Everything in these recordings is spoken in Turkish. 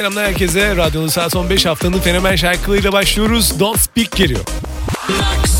Selamlar herkese. Radyonun saat 15 haftanın fenomen şarkılarıyla başlıyoruz. Don't Speak geliyor. Your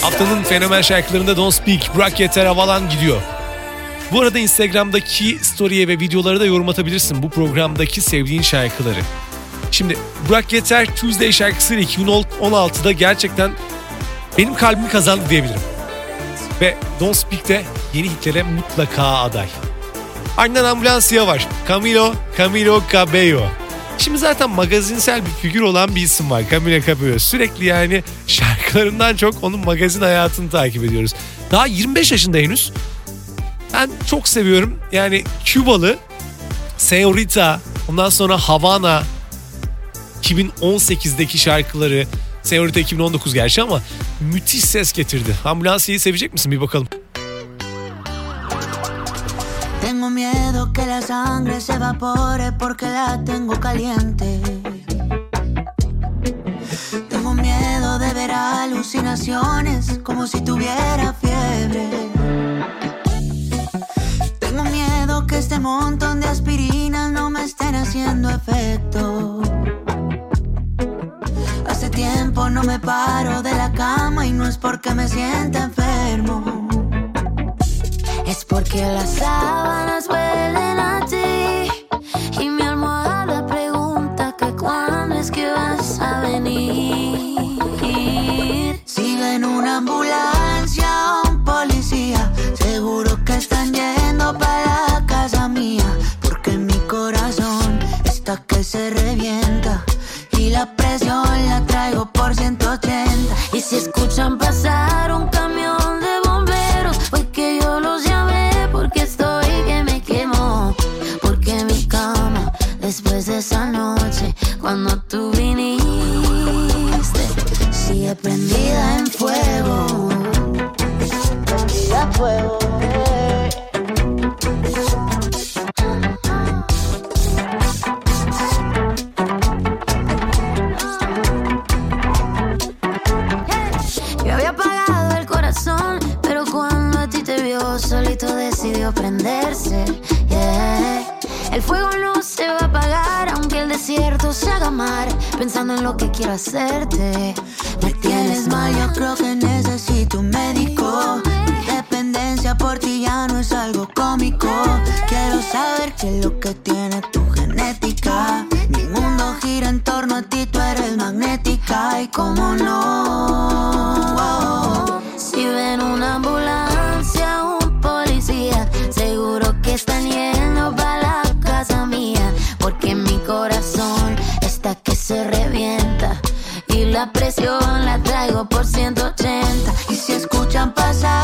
Haftanın fenomen şarkılarında Don't Speak, Bırak Yeter Havalan gidiyor. Bu arada Instagram'daki story'e ve videolara da yorum atabilirsin bu programdaki sevdiğin şarkıları. Şimdi Bırak Yeter Tuesday şarkısıyla 2016'da gerçekten benim kalbimi kazandı diyebilirim. Ve Don't Speak de yeni hitlere mutlaka aday. Ardından Ambulansiya var. Camilo, Camilo Cabello. Şimdi zaten magazinsel bir figür olan bir isim var Camilo Cabello. Sürekli yani şarkılarından çok onun magazin hayatını takip ediyoruz. Daha 25 yaşında henüz. Ben çok seviyorum. Yani Kübalı, Senorita, ondan sonra Havana, 2018'deki şarkıları, Senorita 2019 gerçi ama müthiş ses getirdi. Ambulansiyayı sevecek misin bir bakalım. Que la sangre se evapore porque la tengo caliente. Tengo miedo de ver alucinaciones como si tuviera fiebre. Tengo miedo que este montón de aspirinas no me estén haciendo efecto. Hace tiempo no me paro de la cama y no es porque me sienta enfermo. Es porque las sábanas huelen a ti y mi almohada pregunta que cuándo es que vas a venir. Sigue en una ambulancia tú viniste, sigue prendida en fuego. Prendida a fuego. Se haga mar. Pensando en lo que quiero hacerte. Me tienes mal, yo creo que necesito un médico. Mi dependencia por ti ya no es algo cómico. Quiero saber sé lo que tiene tu genética. Mi mundo gira en torno a ti, tú eres magnética y como no. Si ven una ambulancia, un policía, seguro que están yendo para la casa mía, porque mi corazón se revienta. Y la presión la traigo por 180 y si escuchan pasar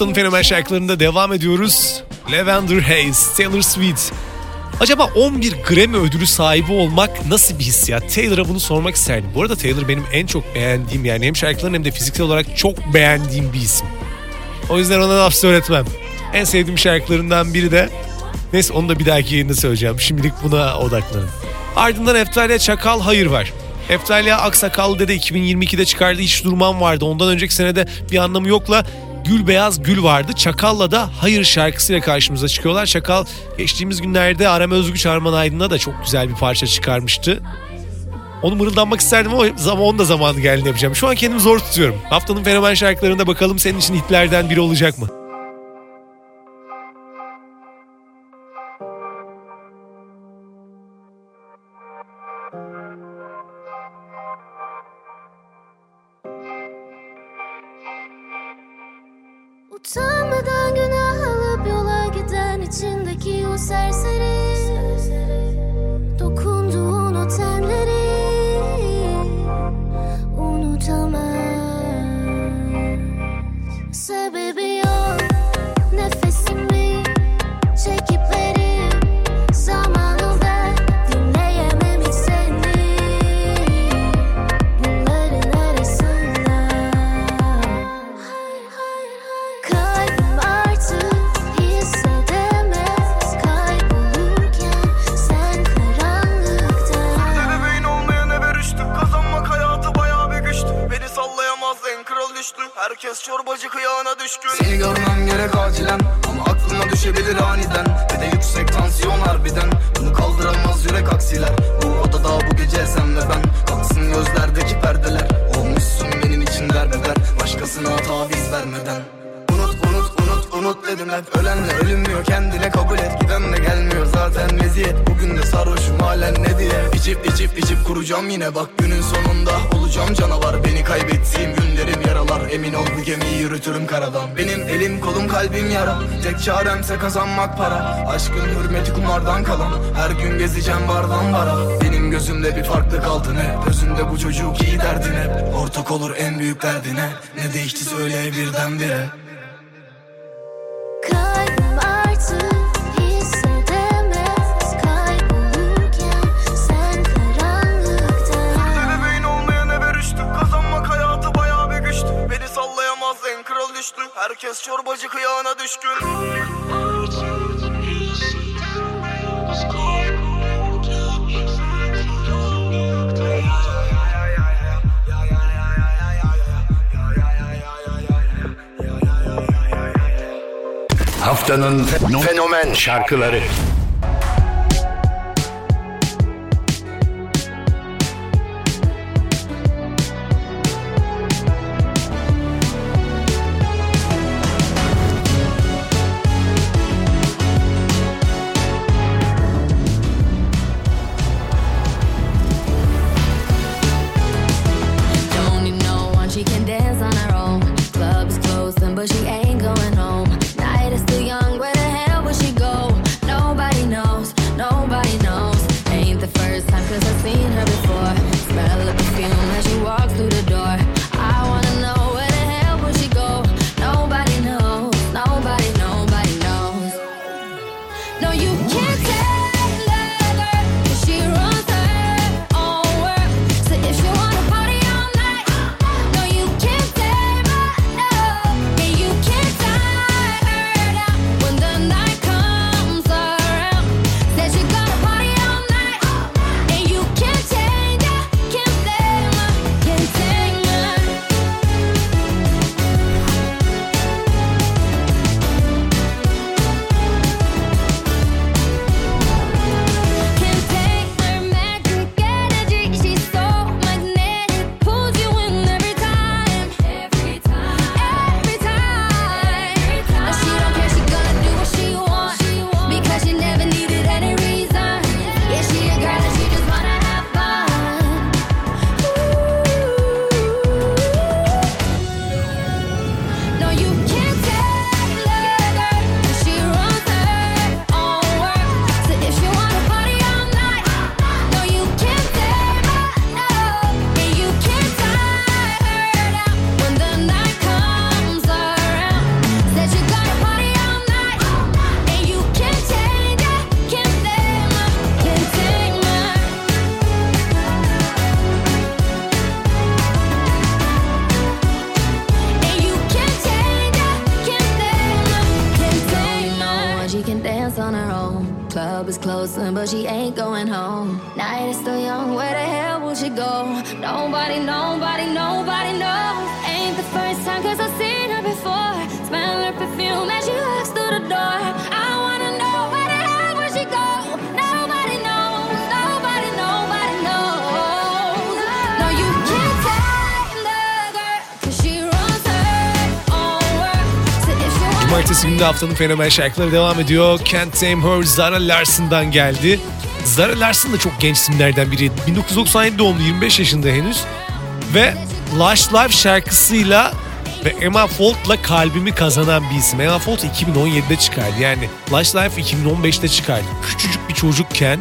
Haftanın fenomen şarkılarında devam ediyoruz. Lavender Haze, Taylor Swift. Acaba 11 Grammy ödülü sahibi olmak nasıl bir hissiyat? Taylor'a bunu sormak isterdim. Bu arada Taylor benim en çok beğendiğim yani hem şarkılarını hem de fiziksel olarak çok beğendiğim bir isim. O yüzden ona laf söyletmem. En sevdiğim şarkılarından biri de neyse onu da bir dahaki yayında söyleyeceğim. Şimdilik buna odaklanın. Ardından Eftalya Çakal Hayır var. Eftalya Aksakallı Dede 2022'de çıkardığı Hiç Durmam vardı. Ondan önceki senede bir anlamı yokla Gül Beyaz Gül vardı. Çakal'la da Hayır şarkısıyla karşımıza çıkıyorlar. Çakal geçtiğimiz günlerde Aram Özgüç Arman Aydın'a da çok güzel bir parça çıkarmıştı. Onu mırıldanmak isterdim ama zaman onun da zamanı geldiğini yapacağım. Şu an kendimi zor tutuyorum. Haftanın fenomen şarkılarında bakalım senin için hitlerden biri olacak mı? içindeki o serseri et Ölenle ölünmüyor kendine kabul et. Giden de gelmiyor zaten meziyet. Bugün de sarhoşum halen ne diye? İçip içip içip kuracağım yine. Bak günün sonunda Olacağım canavar. Beni kaybettiğim günlerim yaralar. Emin ol bu gemiyi yürütürüm karadan. Benim elim kolum kalbim yara. Tek çaremse kazanmak para. Aşkın hürmeti kumardan kalan. Her gün gezeceğim bardan bara. Benim gözümde bir farklı kaldı ne Gözünde bu çocuk iyi derdin Ortak olur en büyük derdine. Ne değişti söyle birdenbire. Herkes çorbacı kıyağına düşkün. Haftanın fenomen. şarkıları. on her own. Club is closing, but she ain't going home. Night is still young, where the hell will she go? Nobody, nobody, nobody knows. Ain't the first time, cause I've seen her before. Smell her perfume as she walks through the door. I Cumartesi günü haftanın fenomen şarkıları devam ediyor. Can't Tame Her Zara Larson'dan geldi. Zara Larson da çok genç isimlerden biri. 1997 doğumlu 25 yaşında henüz. Ve Lush Life şarkısıyla ve Emma Folt'la kalbimi kazanan bir isim. Emma Folt 2017'de çıkardı. Yani Lush Life 2015'te çıkardı. Küçücük bir çocukken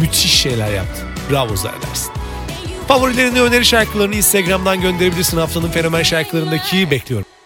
müthiş şeyler yaptı. Bravo Zara Larson. Favorilerini öneri şarkılarını Instagram'dan gönderebilirsin. Haftanın fenomen şarkılarındaki bekliyorum.